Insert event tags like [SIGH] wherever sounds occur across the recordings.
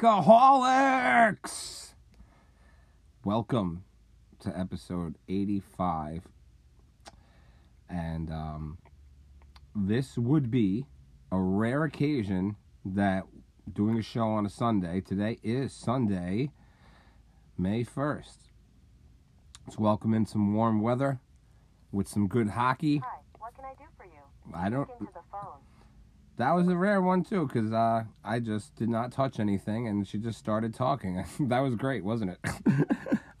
Decaholics! Welcome to episode 85. And um, this would be a rare occasion that doing a show on a Sunday. Today is Sunday, May 1st. Let's welcome in some warm weather with some good hockey. Hi, what can I do for you? I don't. Speak into the phone. That was a rare one too, because uh, I just did not touch anything, and she just started talking. [LAUGHS] that was great, wasn't it?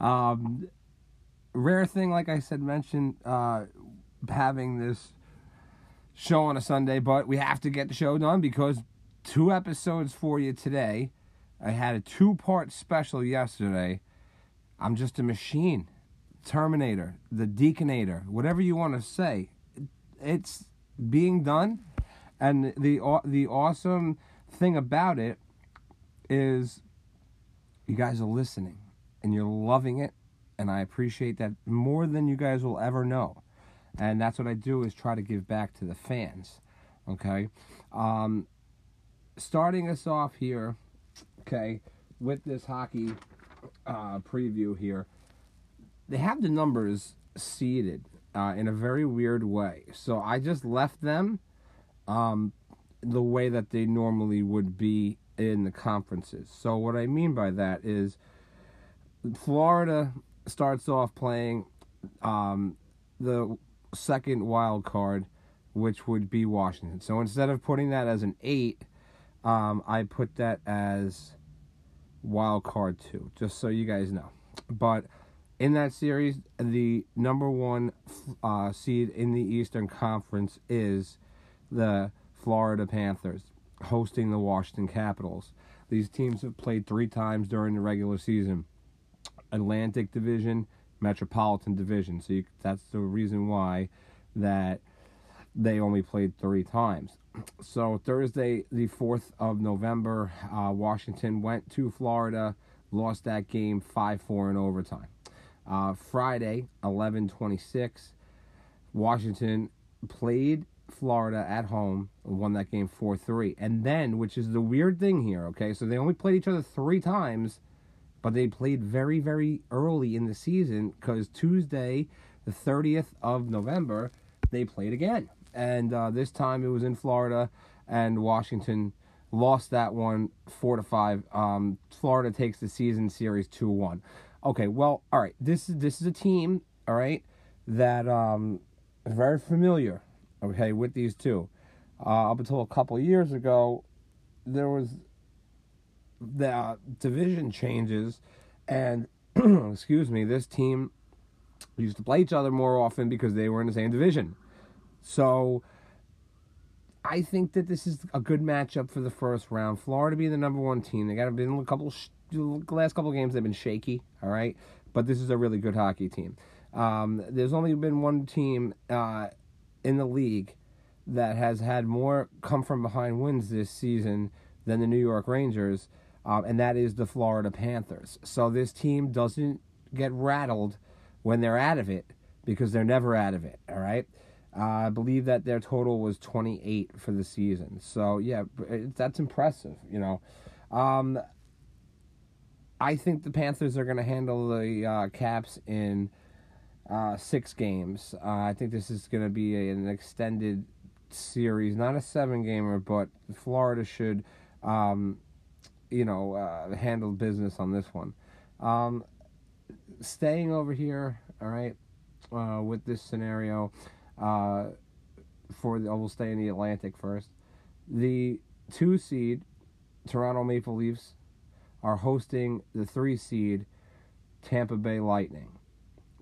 [LAUGHS] um, rare thing, like I said, mentioned uh, having this show on a Sunday, but we have to get the show done because two episodes for you today. I had a two-part special yesterday. I'm just a machine, Terminator, the Deaconator, whatever you want to say. It's being done and the the awesome thing about it is you guys are listening and you're loving it and I appreciate that more than you guys will ever know. And that's what I do is try to give back to the fans. Okay? Um starting us off here, okay, with this hockey uh preview here. They have the numbers seeded uh, in a very weird way. So I just left them um, the way that they normally would be in the conferences. So what I mean by that is Florida starts off playing um, the second wild card, which would be Washington. So instead of putting that as an eight, um, I put that as wild card two, just so you guys know. But in that series, the number one uh, seed in the Eastern Conference is the Florida Panthers hosting the Washington Capitals. These teams have played three times during the regular season Atlantic Division, Metropolitan Division. So you, that's the reason why that they only played three times. So Thursday, the 4th of November, uh, Washington went to Florida, lost that game 5 4 in overtime. Uh, Friday, 11 26, Washington played Florida at home won that game 4 3. And then, which is the weird thing here, okay, so they only played each other three times, but they played very, very early in the season because Tuesday, the 30th of November, they played again. And uh, this time it was in Florida, and Washington lost that one 4 to 5. Um, Florida takes the season series 2 1. Okay, well, all right, this is this is a team, all right, that um very familiar okay, with these two. Uh, up until a couple years ago, there was the uh, division changes, and [CLEARS THROAT] excuse me, this team used to play each other more often because they were in the same division. So I think that this is a good matchup for the first round. Florida being the number one team, they got to be a couple the last couple games they've been shaky, all right, but this is a really good hockey team. Um, there's only been one team uh, in the league that has had more come from behind wins this season than the New York Rangers, um, and that is the Florida Panthers. So this team doesn't get rattled when they're out of it because they're never out of it. All right. Uh, I believe that their total was 28 for the season. So yeah, that's impressive. You know, um, I think the Panthers are going to handle the uh, Caps in uh, six games. Uh, I think this is going to be a, an extended series, not a seven gamer, but Florida should, um, you know, uh, handle business on this one. Um, staying over here, all right, uh, with this scenario, uh, for the, we'll stay in the Atlantic first. The two seed Toronto Maple Leafs are hosting the three seed Tampa Bay Lightning.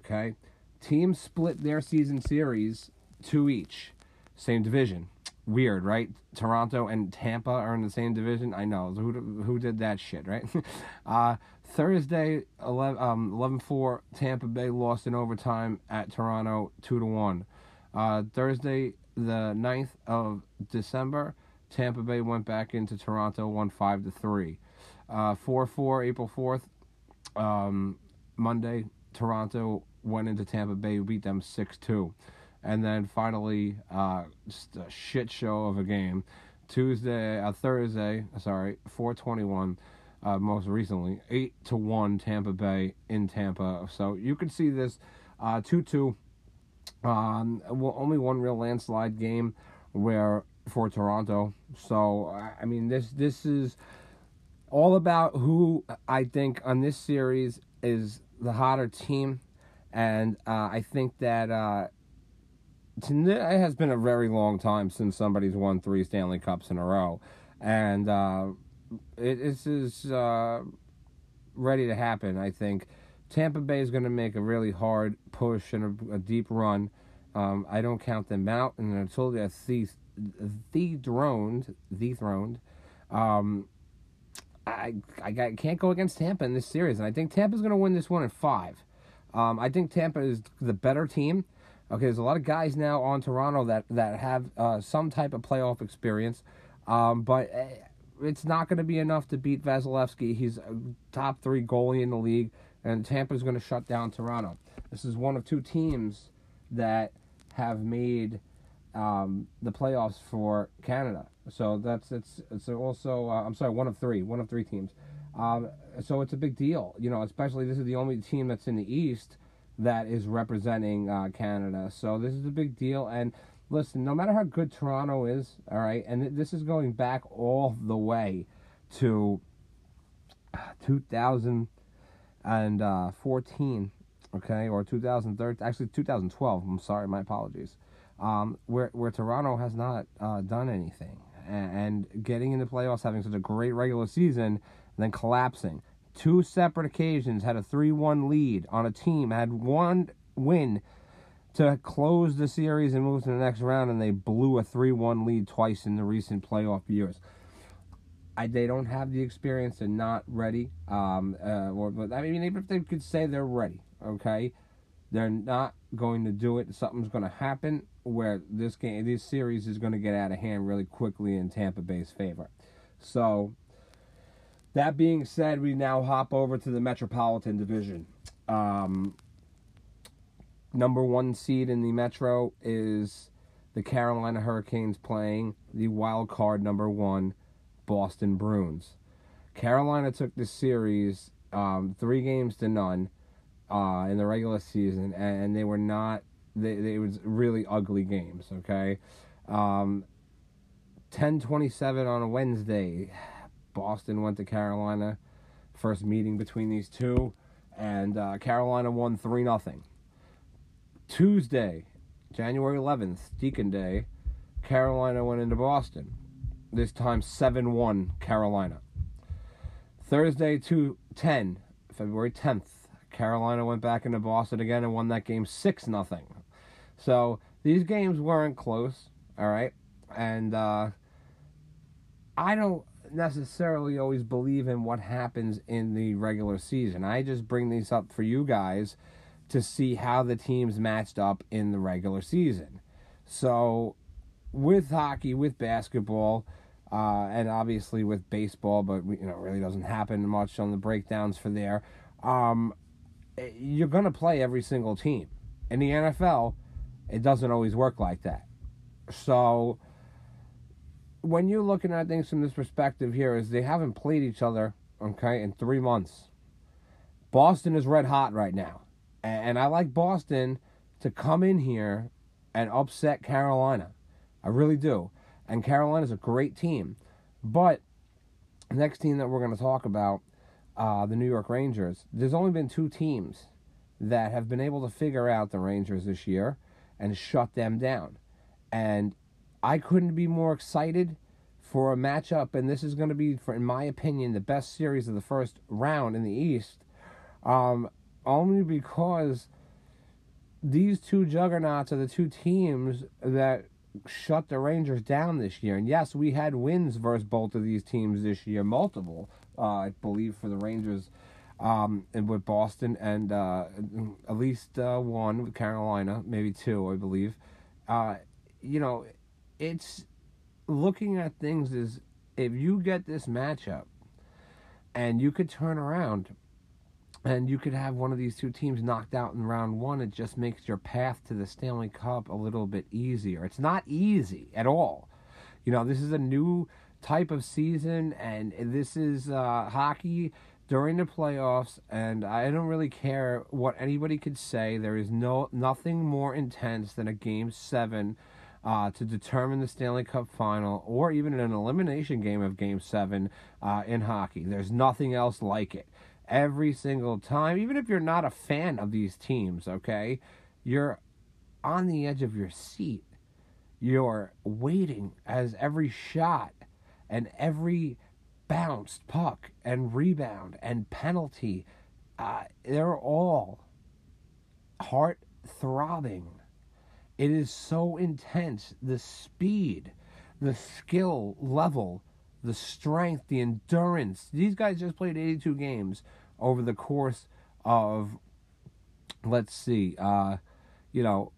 Okay, teams split their season series two each, same division. Weird, right? Toronto and Tampa are in the same division. I know who who did that shit, right? [LAUGHS] uh, Thursday, 11, um, 11-4, Tampa Bay lost in overtime at Toronto, two to one. Uh, Thursday, the 9th of December, Tampa Bay went back into Toronto, won five to three. Uh, four four, April fourth, um, Monday, Toronto went into Tampa Bay, beat them six two, and then finally, uh, just a shit show of a game. Tuesday, uh, Thursday, sorry, 421. Uh, most recently, eight to one Tampa Bay in Tampa. So you can see this uh, two two. Um, well, only one real landslide game where for Toronto. So I mean, this this is all about who I think on this series is the hotter team, and uh, I think that uh, it has been a very long time since somebody's won three Stanley Cups in a row, and uh, it, this is uh, ready to happen. I think Tampa Bay is going to make a really hard push and a, a deep run. Um, I don't count them out, and until they're dethroned, dethroned, um, I, I can't go against Tampa in this series, and I think Tampa's going to win this one in five. Um, I think Tampa is the better team. Okay, there's a lot of guys now on Toronto that that have uh, some type of playoff experience, um, but eh, it's not going to be enough to beat Vasilevskiy. He's a top three goalie in the league, and Tampa's going to shut down Toronto. This is one of two teams that have made um, the playoffs for Canada. So that's it's it's also uh, I'm sorry one of three one of three teams. Um, so it's a big deal, you know. Especially this is the only team that's in the East that is representing uh, Canada. So this is a big deal. And listen, no matter how good Toronto is, all right, and this is going back all the way to 2014, okay, or 2013, actually 2012. I'm sorry, my apologies. Um, where where Toronto has not uh, done anything, and, and getting into playoffs, having such a great regular season, then collapsing two separate occasions had a 3 1 lead on a team, had one win to close the series and move to the next round, and they blew a 3 1 lead twice in the recent playoff years. I, they don't have the experience and not ready. Um, uh, or, but I mean, even if they could say they're ready, okay, they're not going to do it. Something's going to happen where this game, this series is going to get out of hand really quickly in Tampa Bay's favor. So that being said, we now hop over to the Metropolitan Division. Um, number one seed in the Metro is the Carolina Hurricanes playing the wild card number one Boston Bruins. Carolina took the series um, three games to none uh, in the regular season, and they were not. They, they was really ugly games. Okay, um, ten twenty seven on a Wednesday. Boston went to Carolina. First meeting between these two, and uh, Carolina won three nothing. Tuesday, January eleventh, Deacon Day, Carolina went into Boston. This time seven one Carolina. Thursday two ten, February tenth, Carolina went back into Boston again and won that game six nothing. So these games weren't close, all right, and uh, I don't necessarily always believe in what happens in the regular season. I just bring these up for you guys to see how the teams matched up in the regular season. So, with hockey, with basketball, uh, and obviously with baseball, but you know, really doesn't happen much on the breakdowns for there. Um, you're going to play every single team. In the NFL, it doesn't always work like that. So, when you're looking at things from this perspective here, is they haven't played each other, okay, in three months. Boston is red hot right now. And I like Boston to come in here and upset Carolina. I really do. And Carolina's a great team. But the next team that we're going to talk about, uh, the New York Rangers, there's only been two teams that have been able to figure out the Rangers this year and shut them down. And I couldn't be more excited for a matchup, and this is going to be, for, in my opinion, the best series of the first round in the East, um, only because these two juggernauts are the two teams that shut the Rangers down this year. And yes, we had wins versus both of these teams this year, multiple, uh, I believe, for the Rangers. Um, and with Boston and uh, at least uh, one with Carolina, maybe two, I believe. Uh, you know, it's looking at things is if you get this matchup and you could turn around and you could have one of these two teams knocked out in round one, it just makes your path to the Stanley Cup a little bit easier. It's not easy at all. You know, this is a new type of season, and this is uh, hockey during the playoffs. And I don't really care what anybody could say. There is no nothing more intense than a game seven. Uh, to determine the Stanley Cup final, or even an elimination game of Game 7 uh, in hockey. There's nothing else like it. Every single time, even if you're not a fan of these teams, okay, you're on the edge of your seat. You're waiting as every shot and every bounced puck and rebound and penalty, uh, they're all heart throbbing. It is so intense. The speed, the skill level, the strength, the endurance. These guys just played 82 games over the course of, let's see, uh, you know,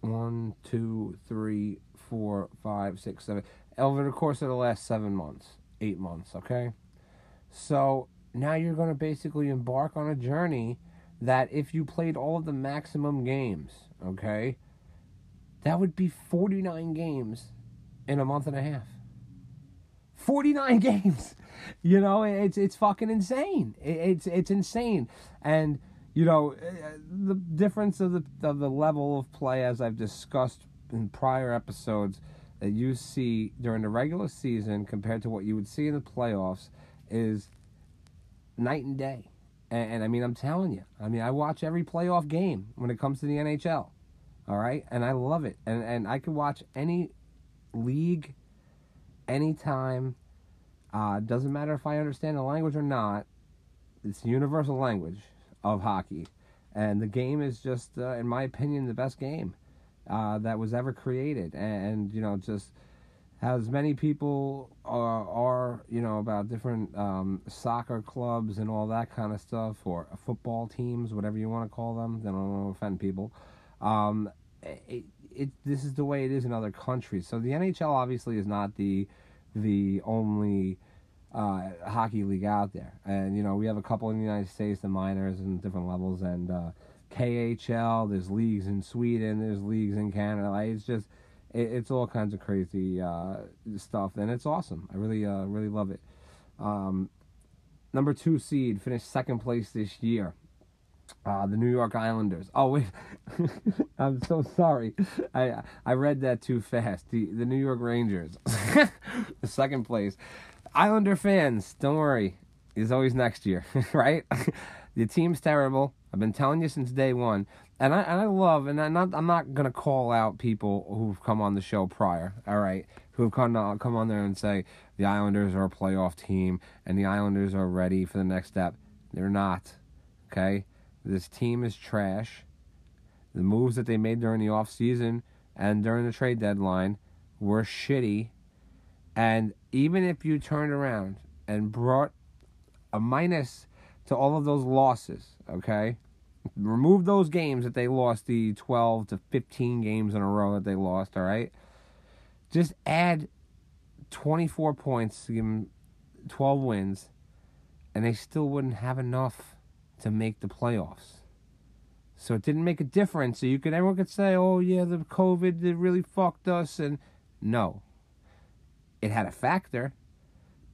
one, two, three, four, five, six, seven. Over the course of the last seven months, eight months, okay? So now you're going to basically embark on a journey that if you played all of the maximum games, okay, that would be 49 games in a month and a half. 49 [LAUGHS] games. You know, it's it's fucking insane. It's it's insane. And you know, uh, the difference of the of the level of play as I've discussed in prior episodes that you see during the regular season compared to what you would see in the playoffs is night and day. And, and, I mean, I'm telling you, I mean, I watch every playoff game when it comes to the NHL. All right, and I love it, and and I can watch any league, anytime. Uh, doesn't matter if I understand the language or not. It's universal language of hockey, and the game is just, uh, in my opinion, the best game uh, that was ever created, and, and, you know just as many people are, are you know about different um, soccer clubs and all that kind of stuff, or football teams, whatever you want to call them. I don't want to offend people. Um, it, it, this is the way it is in other countries. So the NHL obviously is not the the only uh, hockey league out there, and you know we have a couple in the United States, the minors and different levels, and uh, KHL. There's leagues in Sweden. There's leagues in Canada. Like, it's just it, it's all kinds of crazy uh, stuff, and it's awesome. I really uh, really love it. Um, number two seed finished second place this year. Uh, the New York Islanders. Oh wait, [LAUGHS] I'm so sorry. I I read that too fast. The the New York Rangers, the [LAUGHS] second place. Islander fans, don't worry. It's always next year, [LAUGHS] right? The team's terrible. I've been telling you since day one, and I and I love, and I'm not I'm not gonna call out people who've come on the show prior. All right, who've come on, come on there and say the Islanders are a playoff team and the Islanders are ready for the next step. They're not. Okay, this team is trash. The moves that they made during the off season and during the trade deadline were shitty. And even if you turned around and brought a minus to all of those losses, okay? Remove those games that they lost, the 12 to 15 games in a row that they lost, all right? Just add 24 points to give them 12 wins, and they still wouldn't have enough to make the playoffs. So it didn't make a difference. So you could everyone could say, "Oh yeah, the COVID it really fucked us," and no, it had a factor.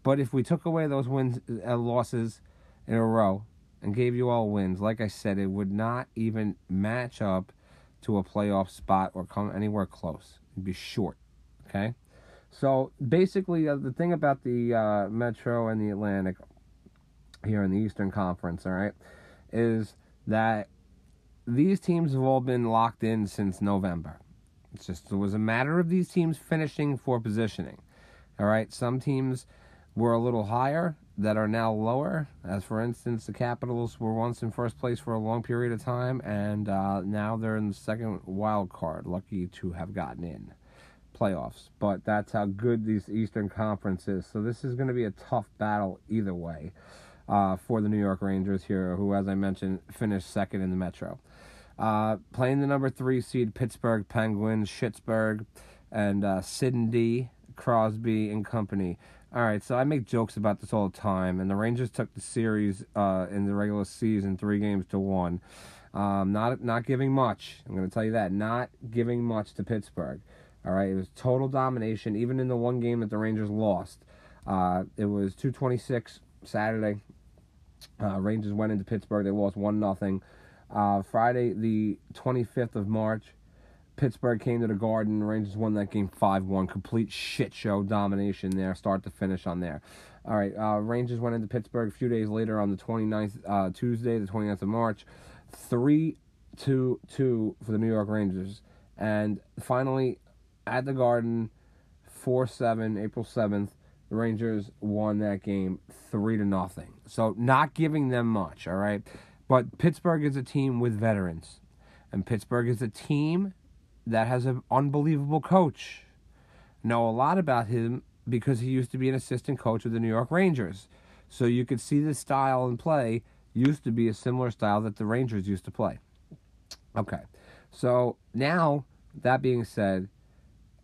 But if we took away those wins, uh, losses in a row, and gave you all wins, like I said, it would not even match up to a playoff spot or come anywhere close. It'd be short. Okay. So basically, uh, the thing about the uh, Metro and the Atlantic here in the Eastern Conference, all right, is that these teams have all been locked in since November. It's just it was a matter of these teams finishing for positioning. All right, some teams were a little higher that are now lower. As for instance, the Capitals were once in first place for a long period of time, and uh, now they're in the second wild card. Lucky to have gotten in playoffs, but that's how good these Eastern Conference is. So this is going to be a tough battle either way uh, for the New York Rangers here, who, as I mentioned, finished second in the Metro. Uh, playing the number three seed Pittsburgh Penguins, Schittsburg, and uh, Sidney Crosby and company. All right, so I make jokes about this all the time, and the Rangers took the series uh, in the regular season three games to one. Um, not not giving much. I'm going to tell you that. Not giving much to Pittsburgh. All right, it was total domination. Even in the one game that the Rangers lost, uh, it was 226 Saturday. Uh, Rangers went into Pittsburgh. They lost one nothing. Uh, Friday, the 25th of March, Pittsburgh came to the Garden. Rangers won that game 5 1. Complete shit show domination there, start to finish on there. All right, uh, Rangers went into Pittsburgh a few days later on the 29th, uh, Tuesday, the 29th of March. 3 2 2 for the New York Rangers. And finally, at the Garden, 4 7, April 7th, the Rangers won that game 3 to nothing. So, not giving them much, all right? But Pittsburgh is a team with veterans. And Pittsburgh is a team that has an unbelievable coach. Know a lot about him because he used to be an assistant coach of the New York Rangers. So you could see the style and play used to be a similar style that the Rangers used to play. Okay. So now, that being said,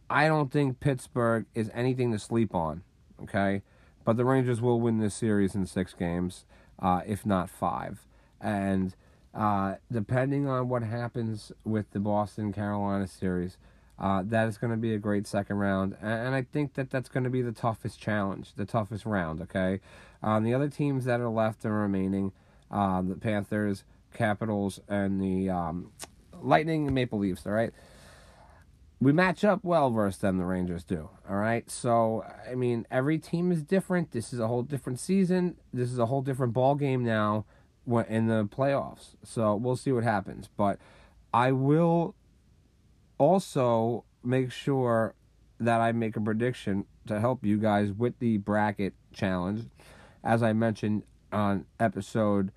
I don't think Pittsburgh is anything to sleep on. Okay. But the Rangers will win this series in six games, uh, if not five. And uh, depending on what happens with the Boston Carolina series, uh, that is going to be a great second round, and, I think that that's going to be the toughest challenge, the toughest round. Okay, um, the other teams that are left and remaining, uh, the Panthers, Capitals, and the um, Lightning and Maple Leafs. All right, we match up well versus them. The Rangers do. All right, so I mean, every team is different. This is a whole different season. This is a whole different ball game now in the playoffs. So we'll see what happens, but I will also make sure that I make a prediction to help you guys with the bracket challenge. As I mentioned on episode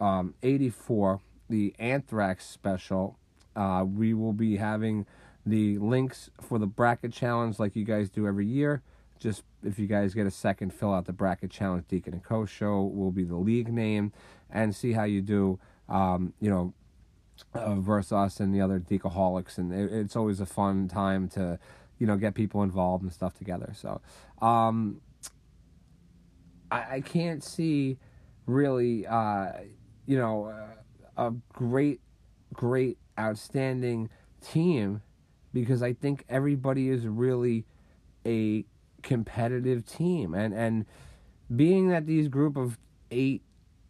um, 84, the Anthrax special, uh, we will be having the links for the bracket challenge like you guys do every year. Just if you guys get a second, fill out the bracket challenge. Deacon and Co. Show will be the league name, and see how you do. Um, you know, uh, versus us and the other decaholics, and it, it's always a fun time to, you know, get people involved and stuff together. So, um, I, I can't see really, uh, you know, uh, a great, great, outstanding team because I think everybody is really a competitive team, and and being that these group of eight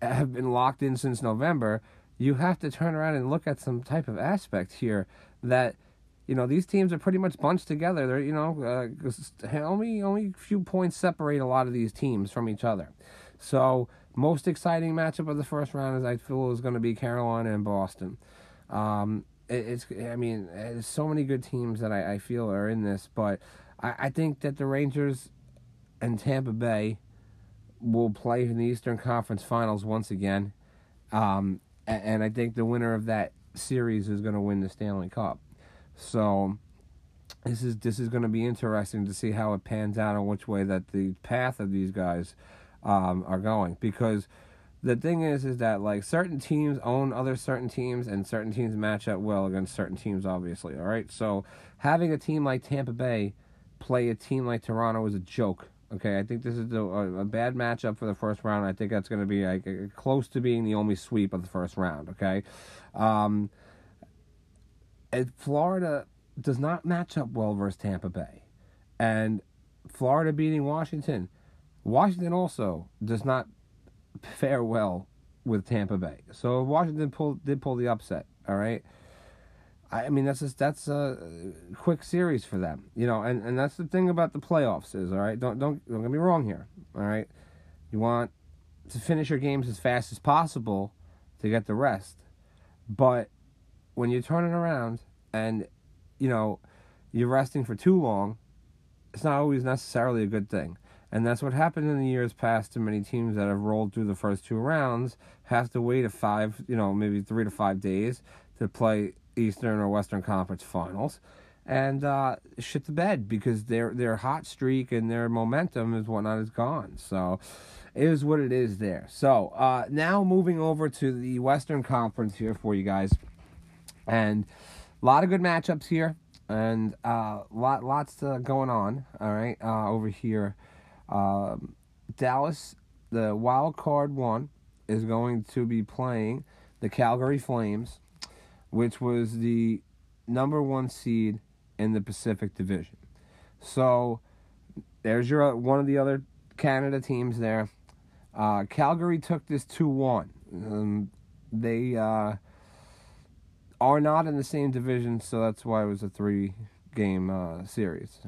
have been locked in since November you have to turn around and look at some type of aspect here that you know these teams are pretty much bunched together. They're you know uh, only only few points separate a lot of these teams from each other. So most exciting matchup of the first round is I feel is going to be Carolina and Boston. Um, it, it's I mean there's so many good teams that I, I feel are in this, but I, I think that the Rangers and Tampa Bay will play in the Eastern Conference Finals once again. Um, and I think the winner of that series is going to win the Stanley Cup. So this is this is going to be interesting to see how it pans out and which way that the path of these guys um, are going because the thing is is that like certain teams own other certain teams and certain teams match up well against certain teams obviously all right so having a team like Tampa Bay play a team like Toronto is a joke Okay, I think this is a, a bad matchup for the first round. I think that's going to be like close to being the only sweep of the first round. Okay, um, Florida does not match up well versus Tampa Bay, and Florida beating Washington. Washington also does not fare well with Tampa Bay. So Washington pulled did pull the upset. All right. I mean that's just, that's a uh, quick series for them, you know, and, and that's the thing about the playoffs is all right. Don't don't don't get me wrong here, all right. You want to finish your games as fast as possible to get the rest, but when you're turning around and you know you're resting for too long, it's not always necessarily a good thing. And that's what happened in the years past to many teams that have rolled through the first two rounds have to wait a five, you know, maybe three to five days to play Eastern or Western Conference Finals, and uh, shit the bed because their their hot streak and their momentum is whatnot is gone. So it is what it is there. So uh, now moving over to the Western Conference here for you guys, and a lot of good matchups here, and uh, lot lots uh, going on. All right, uh, over here, um, Dallas, the wild card one, is going to be playing the Calgary Flames which was the number one seed in the Pacific Division. So there's your one of the other Canada teams there. Uh, Calgary took this 2 1. Um, they uh, are not in the same division, so that's why it was a three game uh, series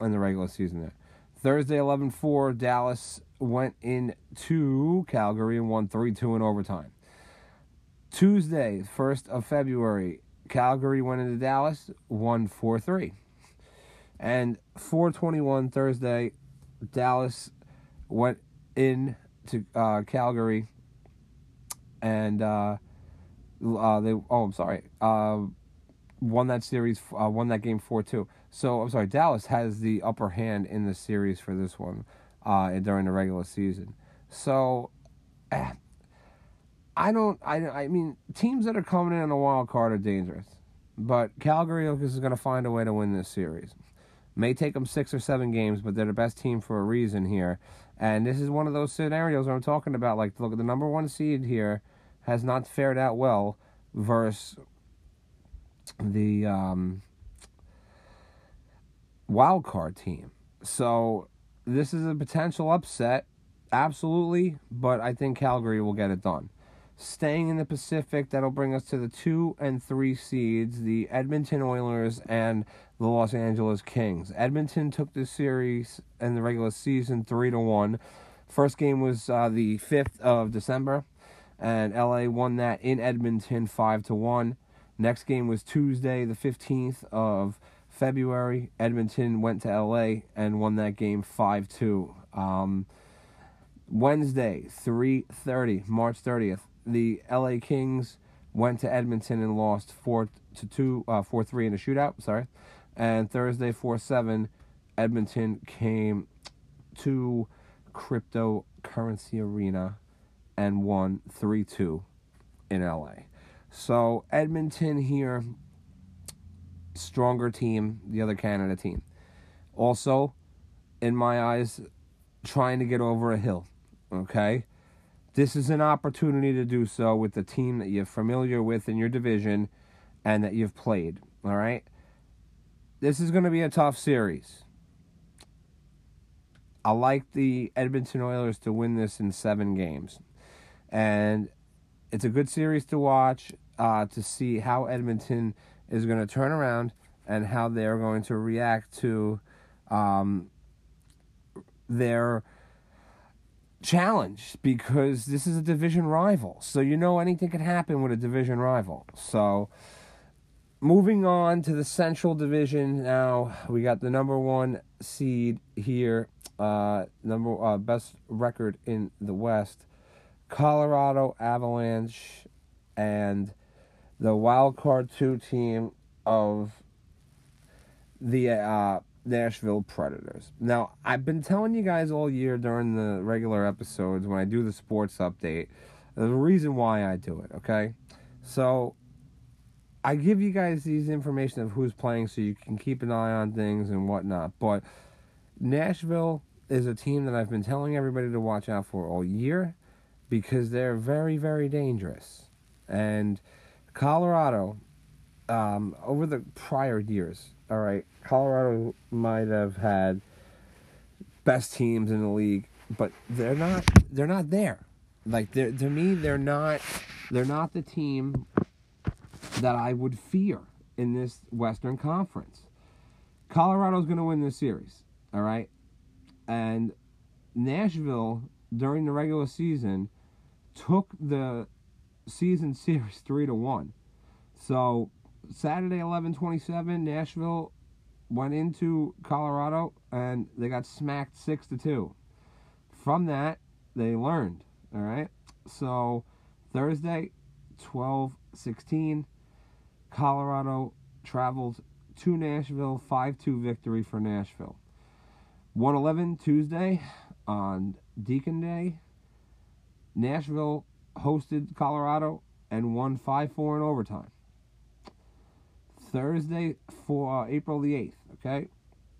in the regular season there. Thursday, 11 4, Dallas went in to Calgary and won 3 2 in overtime. Tuesday, 1st of February, Calgary went into Dallas, won 4 3. And 421 Thursday, Dallas went in to uh, Calgary and uh, uh, they oh I'm sorry uh, won that series uh, won that game four two. So I'm sorry Dallas has the upper hand in the series for this one uh, during the regular season. So. I don't. I. I mean, teams that are coming in on a wild card are dangerous, but Calgary is going to find a way to win this series. May take them six or seven games, but they're the best team for a reason here. And this is one of those scenarios I'm talking about. Like, look, at the number one seed here has not fared out well versus the um, wild card team. So this is a potential upset, absolutely, but I think Calgary will get it done. Staying in the Pacific, that'll bring us to the two and three seeds, the Edmonton Oilers and the Los Angeles Kings. Edmonton took this series in the regular season three to one. First game was uh, the fifth of December, and LA won that in Edmonton five to one. Next game was Tuesday, the fifteenth of February. Edmonton went to LA and won that game five two. Um, Wednesday, three thirty, March thirtieth the LA Kings went to Edmonton and lost four to two, uh, four three in a shootout. Sorry, and Thursday four seven, Edmonton came to cryptocurrency arena and won three two in LA. So Edmonton here, stronger team, the other Canada team. Also, in my eyes, trying to get over a hill. Okay, this is an opportunity to do so with the team that you're familiar with in your division and that you've played. All right? This is going to be a tough series. I like the Edmonton Oilers to win this in seven games. And it's a good series to watch uh, to see how Edmonton is going to turn around and how they're going to react to um, their challenge because this is a division rival. So you know anything can happen with a division rival. So moving on to the Central Division now, we got the number one seed here, uh, number uh, best record in the West, Colorado Avalanche, and the wild card two team of the uh, Nashville Predators. Now, I've been telling you guys all year during the regular episodes when I do the sports update the reason why I do it, okay? So, I give you guys these information of who's playing so you can keep an eye on things and whatnot. But Nashville is a team that I've been telling everybody to watch out for all year because they're very, very dangerous. And Colorado, um, over the prior years, all right, Colorado might have had best teams in the league, but they're not. They're not there. Like to me, they're not. They're not the team that I would fear in this Western Conference. Colorado's going to win this series, all right? And Nashville during the regular season took the season series 3 to 1. So Saturday 11:27 Nashville went into Colorado and they got smacked 6 to 2. From that, they learned, all right? So Thursday 12:16 Colorado traveled to Nashville 5-2 victory for Nashville. 111 Tuesday on Deacon Day Nashville hosted Colorado and won 5-4 in overtime. Thursday for uh, April the 8th, okay?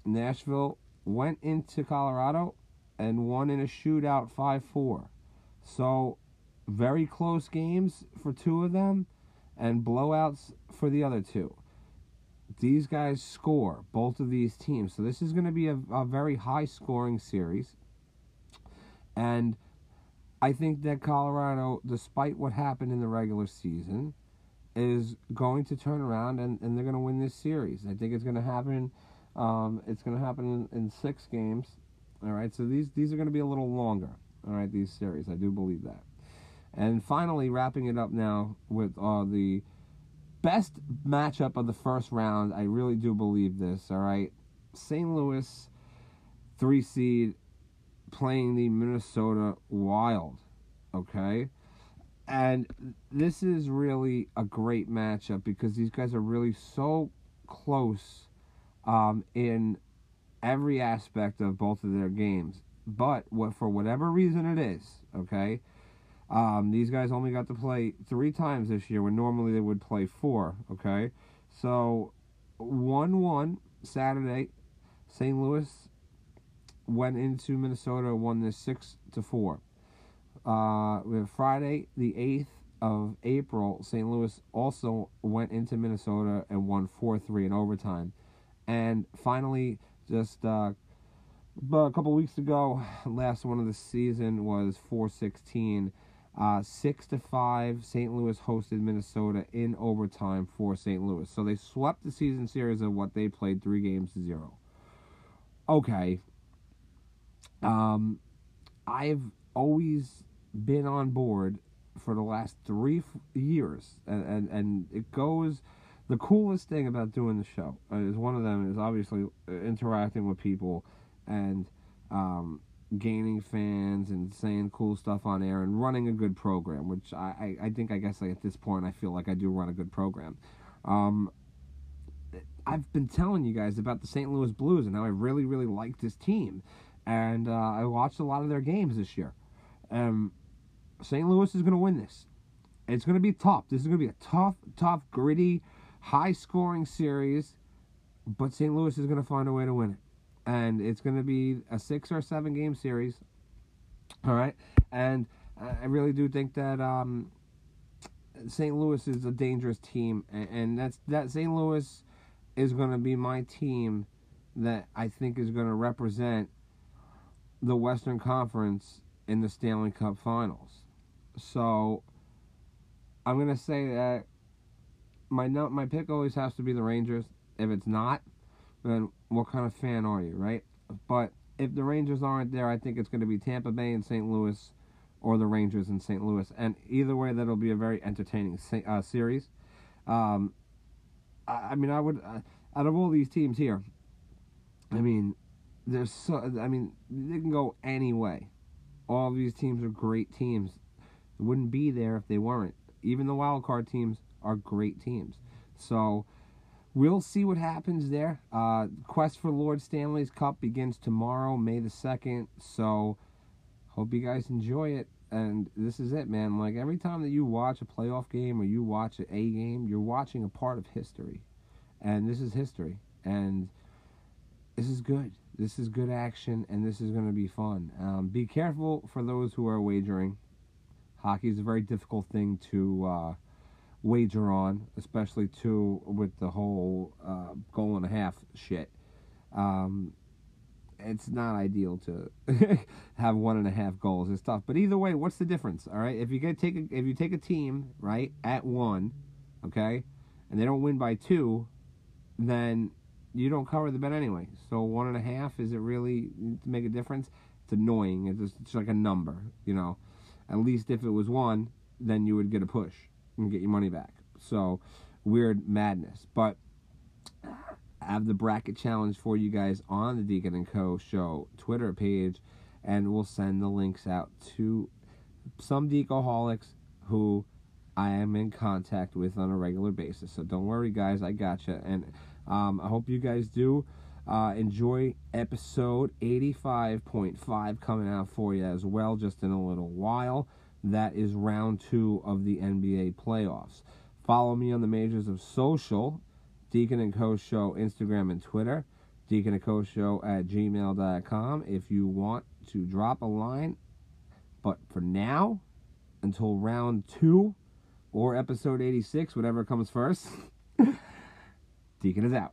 Nashville went into Colorado and won in a shootout 5 4. So, very close games for two of them and blowouts for the other two. these guys score, both of these teams. So this is going to be a, a very high scoring series. And I think that Colorado, despite what happened in the regular season, is going to turn around and, and they're going to win this series. I think it's going to happen. Um, it's going to happen in, in six games. All right, so these these are going to be a little longer. All right, these series, I do believe that. And finally, wrapping it up now with uh, the best matchup of the first round. I really do believe this. All right, St. Louis, three seed, playing the Minnesota Wild. Okay, and this is really a great matchup because these guys are really so close um, in every aspect of both of their games. But what for whatever reason it is, okay, um, these guys only got to play three times this year when normally they would play four. Okay, so one-one Saturday, St. Louis went into Minnesota, and won this six to four. Uh, we have Friday, the eighth of April. St. Louis also went into Minnesota and won four three in overtime, and finally, just uh, a couple weeks ago, [SIGHS] last one of the season was four sixteen. Uh, six to five, St. Louis hosted Minnesota in overtime for St. Louis. So they swept the season series of what they played three games to zero. Okay. Um, I've always been on board for the last three years, and, and and it goes. The coolest thing about doing the show uh, is one of them is obviously uh, interacting with people and um, gaining fans and saying cool stuff on air and running a good program, which I, I, I think I guess like at this point I feel like I do run a good program. Um, I've been telling you guys about the St. Louis Blues and how I really really like this team, and uh, I watched a lot of their games this year. Um, St. Louis is going to win this. It's going to be tough. This is going to be a tough, tough, gritty, high scoring series, but St. Louis is going to find a way to win it and it's going to be a six or seven game series. All right, and I really do think that um, St. Louis is a dangerous team, and that's that St. Louis is going to be my team that I think is going to represent the Western Conference in the Stanley Cup Finals. So I'm to say that my my pick always has to be the Rangers. If it's not, then what kind of fan are you, right? But if the Rangers aren't there, I think it's to be Tampa Bay and St. Louis, or the Rangers and St. Louis, and either way, that'll be a very entertaining uh, series. Um, I, I, mean, I would uh, out of all these teams here, I mean, there's so I mean they can go any way. All these teams are great teams. They wouldn't be there if they weren't. Even the wild card teams are great teams. So We'll see what happens there. Uh, Quest for Lord Stanley's Cup begins tomorrow, May the 2nd. So, hope you guys enjoy it. And this is it, man. Like, every time that you watch a playoff game or you watch an A game, you're watching a part of history. And this is history. And this is good. This is good action, and this is going to be fun. Um, be careful for those who are wagering. Hockey is a very difficult thing to. Uh, wager on, especially too with the whole uh, goal and a half shit. Um, it's not ideal to [LAUGHS] have one and a half goals. It's tough, but either way, what's the difference? All right, if you get take a, if you take a team right at one, okay, and they don't win by two, then you don't cover the bet anyway. So one and a half is it really to make a difference? It's annoying. It's just like a number, you know. At least if it was one, then you would get a push and get your money back. So weird madness. But I have the bracket challenge for you guys on the Deacon and Co. show Twitter page, and we'll send the links out to some Decoholics who I am in contact with on a regular basis. So don't worry, guys, I gotcha. And um, I hope you guys do uh, enjoy episode 85.5 coming out for you as well, just in a little while. That is round two of the NBA playoffs. Follow me on the majors of social, Deacon and Co. Show, Instagram and Twitter, Deacon and Co. Show at gmail.com if you want to drop a line. But for now, until round two or episode 86, whatever comes first, [LAUGHS] Deacon is out.